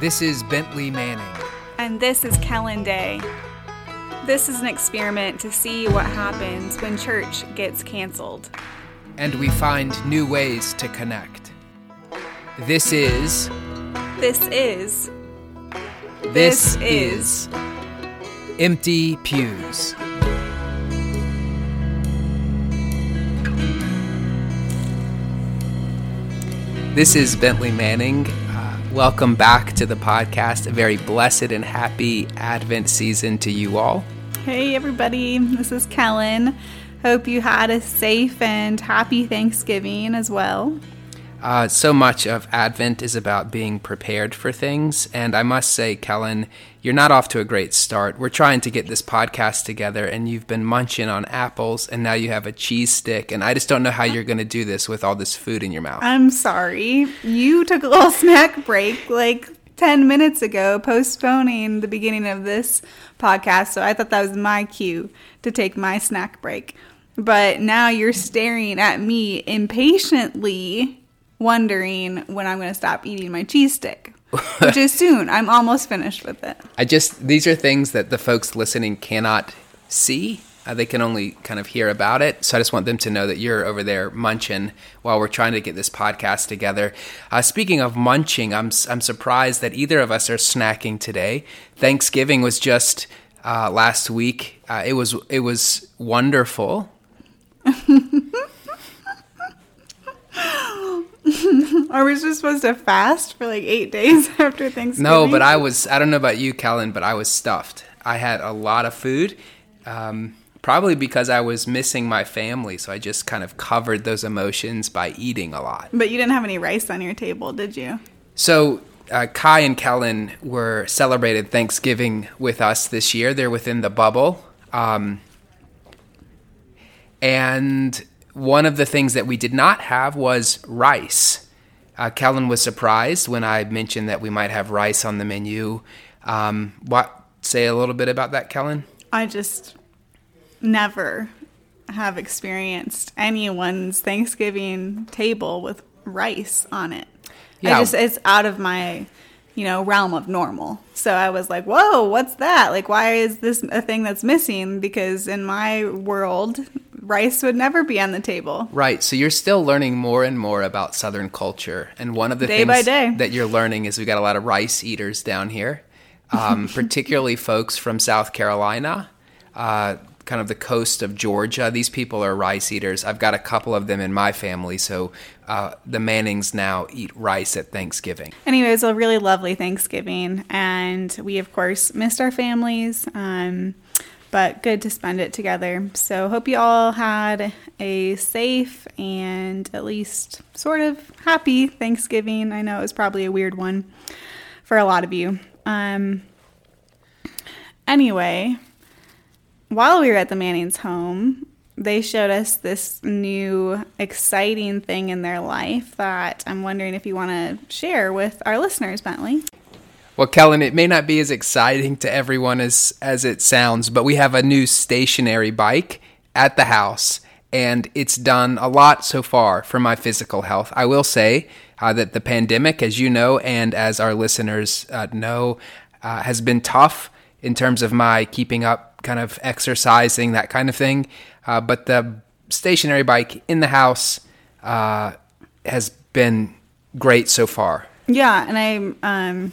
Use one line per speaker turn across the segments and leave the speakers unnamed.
This is Bentley Manning.
And this is Kellen Day. This is an experiment to see what happens when church gets canceled.
And we find new ways to connect. This is.
This is.
This, is. Empty Pews. This is Bentley Manning. Welcome back to the podcast. A very blessed and happy Advent season to you all.
Hey, everybody. This is Kellen. Hope you had a safe and happy Thanksgiving as well.
Uh, so much of Advent is about being prepared for things. And I must say, Kellen, you're not off to a great start. We're trying to get this podcast together, and you've been munching on apples, and now you have a cheese stick. And I just don't know how you're going to do this with all this food in your mouth.
I'm sorry. You took a little snack break like 10 minutes ago, postponing the beginning of this podcast. So I thought that was my cue to take my snack break. But now you're staring at me impatiently wondering when I'm going to stop eating my cheese stick, which is soon. I'm almost finished with it.
I just, these are things that the folks listening cannot see. Uh, they can only kind of hear about it. So I just want them to know that you're over there munching while we're trying to get this podcast together. Uh, speaking of munching, I'm, I'm surprised that either of us are snacking today. Thanksgiving was just uh, last week. Uh, it was it was wonderful.
Are we just supposed to fast for like eight days after Thanksgiving?
No, but I was, I don't know about you, Kellen, but I was stuffed. I had a lot of food, um, probably because I was missing my family. So I just kind of covered those emotions by eating a lot.
But you didn't have any rice on your table, did you?
So uh, Kai and Kellen were celebrated Thanksgiving with us this year. They're within the bubble. Um, and one of the things that we did not have was rice. Uh, Kellen was surprised when I mentioned that we might have rice on the menu. Um, what say a little bit about that, Kellen?
I just never have experienced anyone's Thanksgiving table with rice on it. Yeah. I just it's out of my you know realm of normal. So I was like, "Whoa, what's that? Like why is this a thing that's missing?" Because in my world, rice would never be on the table.
Right. So you're still learning more and more about Southern culture, and one of the day things that you're learning is we've got a lot of rice eaters down here, um, particularly folks from South Carolina. Uh, kind of the coast of Georgia. These people are rice eaters. I've got a couple of them in my family, so uh, the Mannings now eat rice at Thanksgiving.
Anyway, it was a really lovely Thanksgiving, and we of course missed our families. Um, but good to spend it together. So, hope you all had a safe and at least sort of happy Thanksgiving. I know it was probably a weird one for a lot of you. Um, anyway, while we were at the Manning's home, they showed us this new exciting thing in their life that I'm wondering if you want to share with our listeners, Bentley.
Well, Kellen, it may not be as exciting to everyone as as it sounds, but we have a new stationary bike at the house, and it's done a lot so far for my physical health. I will say uh, that the pandemic, as you know, and as our listeners uh, know, uh, has been tough in terms of my keeping up, kind of exercising, that kind of thing. Uh, but the stationary bike in the house uh, has been great so far.
Yeah, and I um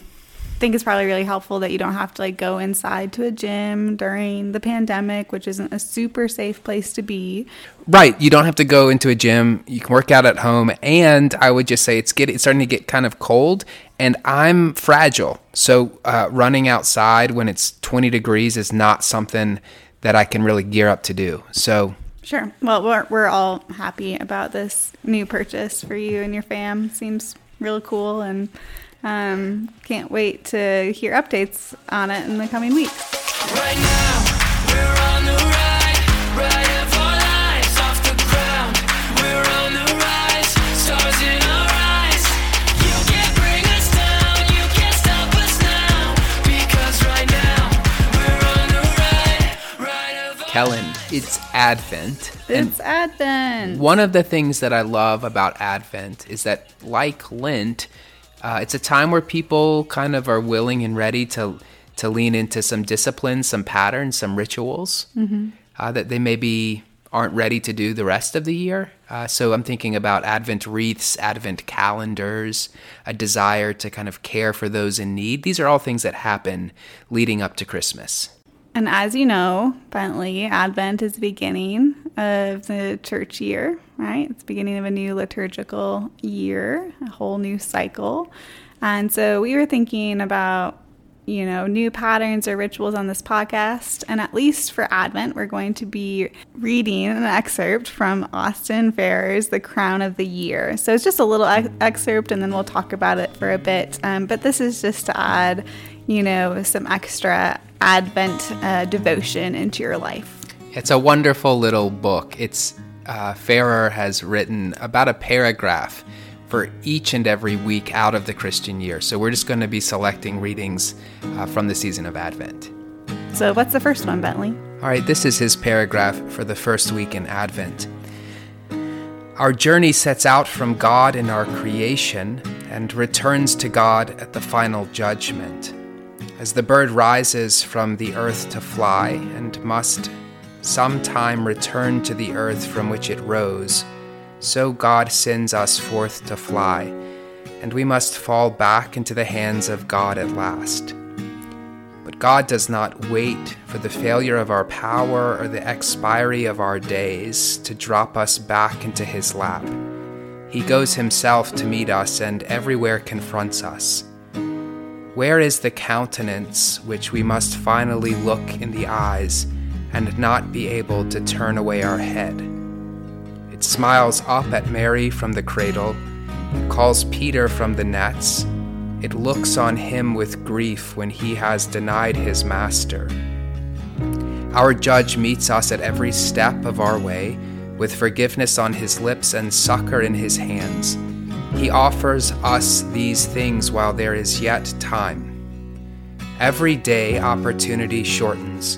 think it's probably really helpful that you don't have to like go inside to a gym during the pandemic, which isn't a super safe place to be.
Right, you don't have to go into a gym. You can work out at home, and I would just say it's getting it's starting to get kind of cold, and I'm fragile. So uh, running outside when it's 20 degrees is not something that I can really gear up to do. So
Sure. Well, we're, we're all happy about this new purchase for you and your fam. Seems really cool and um, can't wait to hear updates on it in the coming weeks. Right now, we're on the ride, ride of lives off the ground. We're on the rise, stars in our eyes. You can't bring us down, you can't stop us now. Because right now, we're on the ride, ride of Kellen, it's Advent. It's Advent.
One of the things that I love about Advent is that, like Lent, Uh, it's a time where people kind of are willing and ready to to lean into some disciplines, some patterns, some rituals mm-hmm. uh, that they maybe aren't ready to do the rest of the year. Uh, so I'm thinking about Advent wreaths, Advent calendars, a desire to kind of care for those in need. These are all things that happen leading up to Christmas.
And as you know, Bentley, Advent is beginning of the church year, right? It's beginning of a new liturgical year, a whole new cycle. And so we were thinking about you know, new patterns or rituals on this podcast. And at least for Advent, we're going to be reading an excerpt from Austin Farrer's The Crown of the Year. So it's just a little ex- excerpt, and then we'll talk about it for a bit. Um, but this is just to add, you know, some extra Advent uh, devotion into your life.
It's a wonderful little book. It's uh, Farrer has written about a paragraph for each and every week out of the Christian year. So we're just going to be selecting readings uh, from the season of Advent.
So, what's the first one, Bentley?
All right, this is his paragraph for the first week in Advent. Our journey sets out from God in our creation and returns to God at the final judgment. As the bird rises from the earth to fly and must sometime return to the earth from which it rose, so God sends us forth to fly, and we must fall back into the hands of God at last. But God does not wait for the failure of our power or the expiry of our days to drop us back into His lap. He goes Himself to meet us and everywhere confronts us. Where is the countenance which we must finally look in the eyes and not be able to turn away our head? It smiles up at Mary from the cradle, calls Peter from the nets. It looks on him with grief when he has denied his master. Our judge meets us at every step of our way, with forgiveness on his lips and succor in his hands. He offers us these things while there is yet time. Every day, opportunity shortens.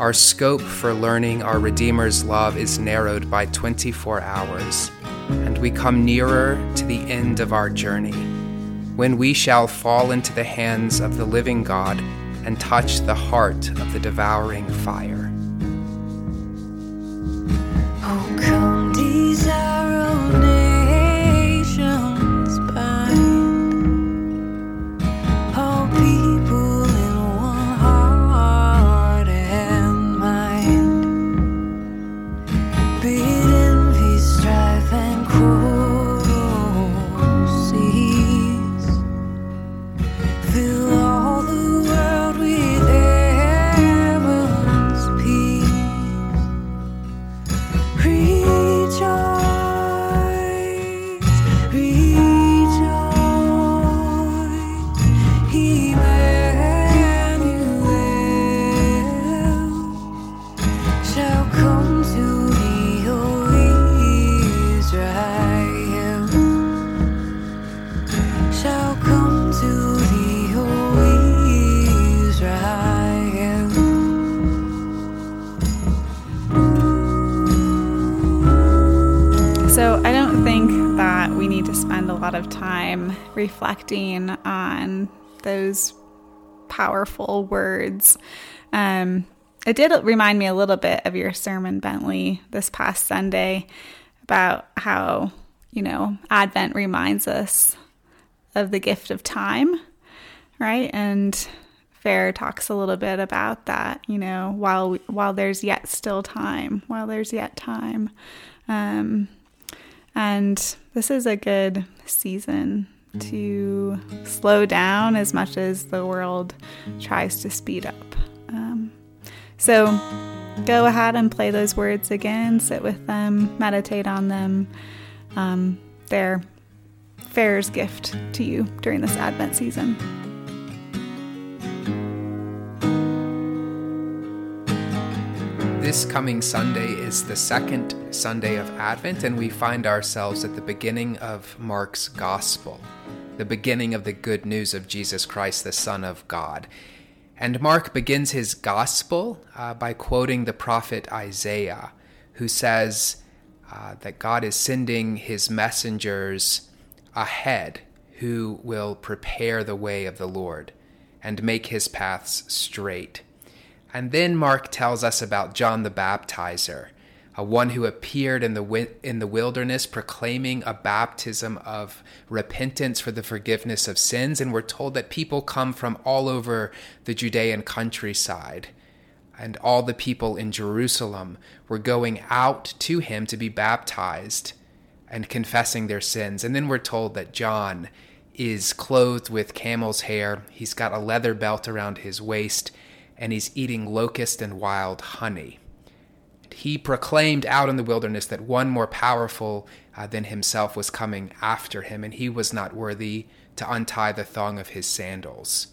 Our scope for learning our Redeemer's love is narrowed by 24 hours, and we come nearer to the end of our journey, when we shall fall into the hands of the living God and touch the heart of the devouring fire.
Reflecting on those powerful words. Um, it did remind me a little bit of your sermon, Bentley, this past Sunday about how, you know, Advent reminds us of the gift of time, right? And Farrer talks a little bit about that, you know, while while there's yet still time, while there's yet time. Um, and this is a good season to slow down as much as the world tries to speed up. Um, so go ahead and play those words again, sit with them, meditate on them. Um, they're Farrer's gift to you during this Advent season.
This coming Sunday is the second Sunday of Advent, and we find ourselves at the beginning of Mark's Gospel, the beginning of the good news of Jesus Christ, the Son of God. And Mark begins his Gospel uh, by quoting the prophet Isaiah, who says uh, that God is sending his messengers ahead who will prepare the way of the Lord and make his paths straight. And then Mark tells us about John the Baptizer, a one who appeared in the in the wilderness proclaiming a baptism of repentance for the forgiveness of sins. And we're told that people come from all over the Judean countryside. And all the people in Jerusalem were going out to him to be baptized and confessing their sins. And then we're told that John is clothed with camel's hair. He's got a leather belt around his waist and he's eating locust and wild honey he proclaimed out in the wilderness that one more powerful uh, than himself was coming after him, and he was not worthy to untie the thong of his sandals.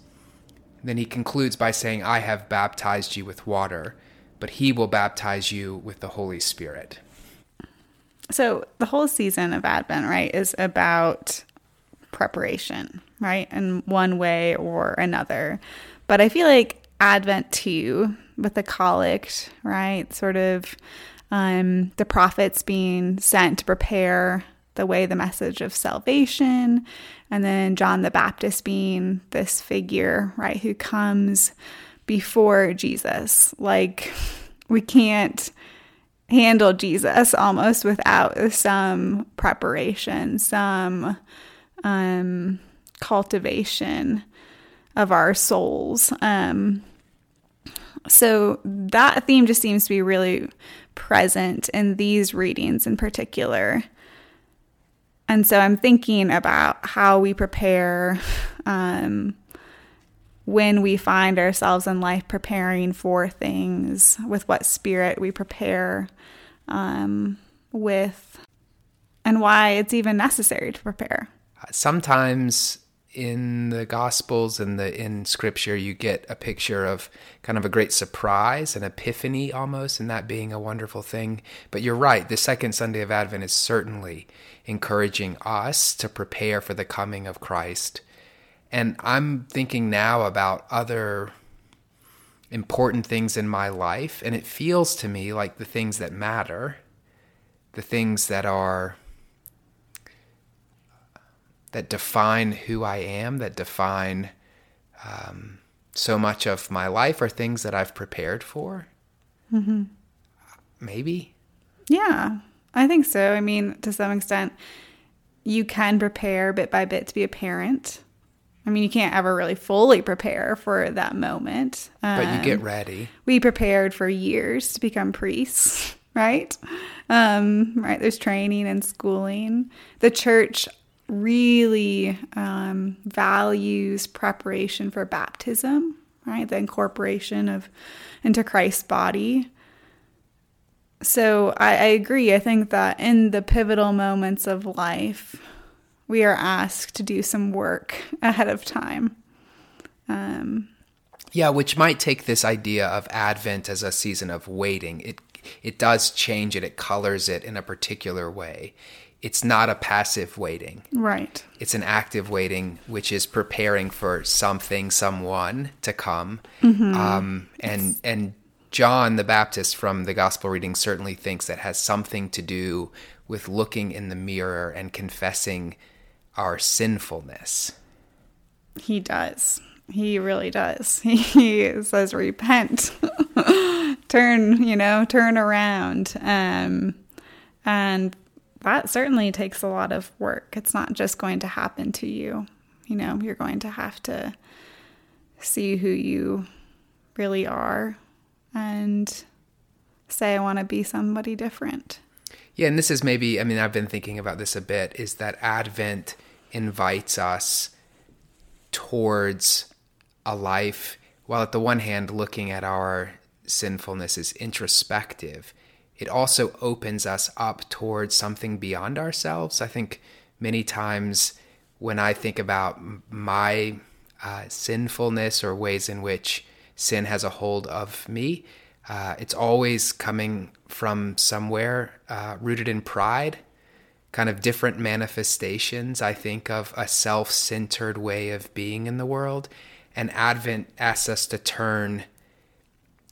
Then he concludes by saying, I have baptized you with water, but he will baptize you with the Holy Spirit.
So the whole season of Advent, right, is about preparation, right, in one way or another. But I feel like Advent too, with the collect, right? Sort of um, the prophets being sent to prepare the way, the message of salvation, and then John the Baptist being this figure, right, who comes before Jesus. Like, we can't handle Jesus almost without some preparation, some um, cultivation of our souls. Um, so that theme just seems to be really present in these readings in particular. And so I'm thinking about how we prepare um, when we find ourselves in life preparing for things, with what spirit we prepare um, with, and why it's even necessary to prepare.
Sometimes in the gospels and the in scripture you get a picture of kind of a great surprise an epiphany almost and that being a wonderful thing. But you're right the second sunday of advent is certainly encouraging us to prepare for the coming of christ. And i'm thinking now about other important things in my life and it feels to me like the things that matter the things that are that define who I am, that define um, so much of my life, are things that I've prepared for. Mm-hmm. Maybe.
Yeah, I think so. I mean, to some extent, you can prepare bit by bit to be a parent. I mean, you can't ever really fully prepare for that moment.
Um, but you get
Um,
ready.
We prepared for years to become priests, right? Um, right. There's training and schooling. The church really um, values preparation for baptism, right? The incorporation of into Christ's body. So I, I agree. I think that in the pivotal moments of life, we are asked to do some work ahead of time. Um,
Yeah, which might take this idea of Advent as a season of waiting. It it does change it. It colors it in a particular way. It's not a passive waiting.
right.
It's an active waiting, which is preparing for something, someone to come. Um, and and John the Baptist from the gospel reading certainly thinks that has something to do with looking in the mirror and confessing our sinfulness.
He does. He really does. He says, repent, turn, you know, turn around. Um, and that certainly takes a lot of work. It's not just going to happen to you. You know, you're going to have to see who you really are and say, I want to be somebody different.
Yeah, and this is maybe, I mean, I've been thinking about this a bit, is that Advent invites us towards a life, while at the one hand, looking at our sinfulness is introspective, it also opens us up towards something beyond ourselves. I think many times when I think about my uh, sinfulness or ways in which sin has a hold of me, uh, it's always coming from somewhere uh, rooted in pride, kind of different manifestations, I think, of a self centered way of being in the world. And Advent asks us to turn.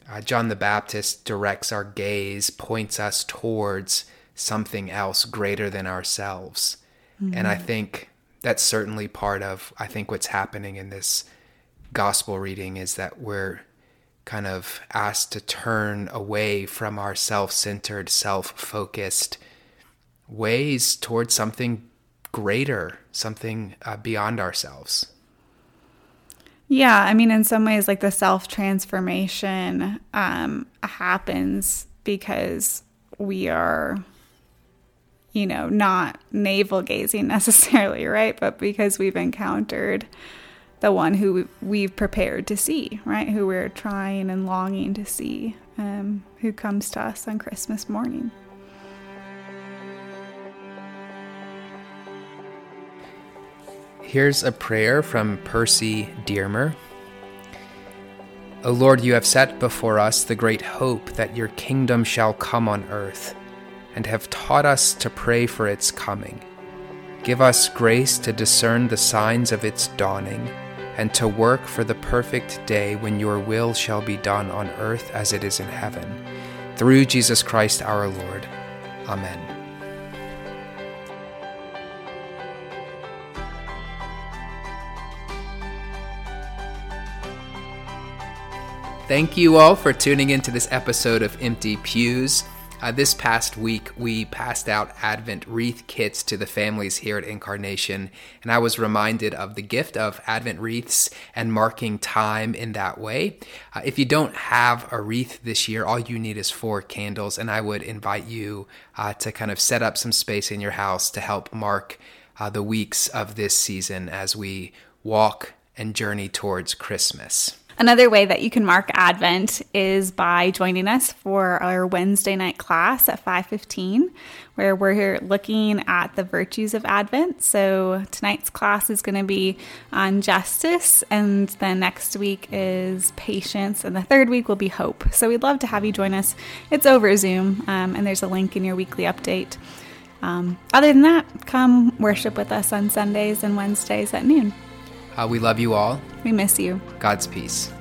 Uh, John the Baptist directs our gaze, points us towards something else greater than ourselves. And I think that's certainly part of I think what's happening in this gospel reading is that we're kind of asked to turn away from our self-centered, self-focused ways towards something greater, something uh, beyond ourselves.
Yeah, I mean, in some ways, like the self transformation um, happens because we are, you know, not navel gazing necessarily, right? But because we've encountered the one who we've prepared to see, right? Who we're trying and longing to see, um, who comes to us on Christmas morning.
Here's a prayer from Percy Dearmer. O Lord, you have set before us the great hope that your kingdom shall come on earth, and have taught us to pray for its coming. Give us grace to discern the signs of its dawning, and to work for the perfect day when your will shall be done on earth as it is in heaven. Through Jesus Christ our Lord. Amen. Thank you all for tuning into this episode of Empty Pews. Uh, this past week, we passed out Advent wreath kits to the families here at Incarnation, and I was reminded of the gift of Advent wreaths and marking time in that way. Uh, if you don't have a wreath this year, all you need is four candles, and I would invite you uh, to kind of set up some space in your house to help mark uh, the weeks of this season as we walk and journey towards Christmas.
Another way that you can mark Advent is by joining us for our Wednesday night class at 5:15 where we're looking at the virtues of Advent. So tonight's class is going to be on justice and then next week is patience and the third week will be hope. So we'd love to have you join us. It's over Zoom um, and there's a link in your weekly update. Um, other than that, come worship with us on Sundays and Wednesdays at noon.
Uh, we love you all.
We miss you.
God's peace.